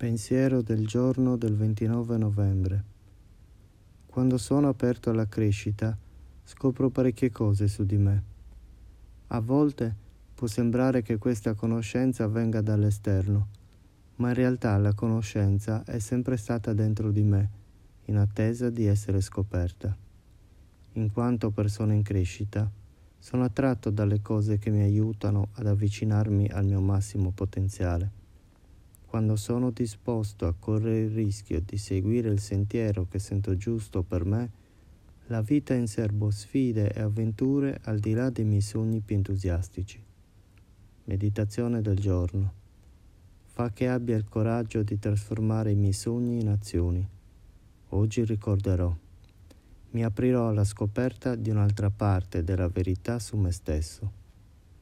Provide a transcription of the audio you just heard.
Pensiero del giorno del 29 novembre. Quando sono aperto alla crescita, scopro parecchie cose su di me. A volte può sembrare che questa conoscenza venga dall'esterno, ma in realtà la conoscenza è sempre stata dentro di me, in attesa di essere scoperta. In quanto persona in crescita, sono attratto dalle cose che mi aiutano ad avvicinarmi al mio massimo potenziale quando sono disposto a correre il rischio di seguire il sentiero che sento giusto per me, la vita in serbo sfide e avventure al di là dei miei sogni più entusiastici. Meditazione del giorno. Fa che abbia il coraggio di trasformare i miei sogni in azioni. Oggi ricorderò. Mi aprirò alla scoperta di un'altra parte della verità su me stesso.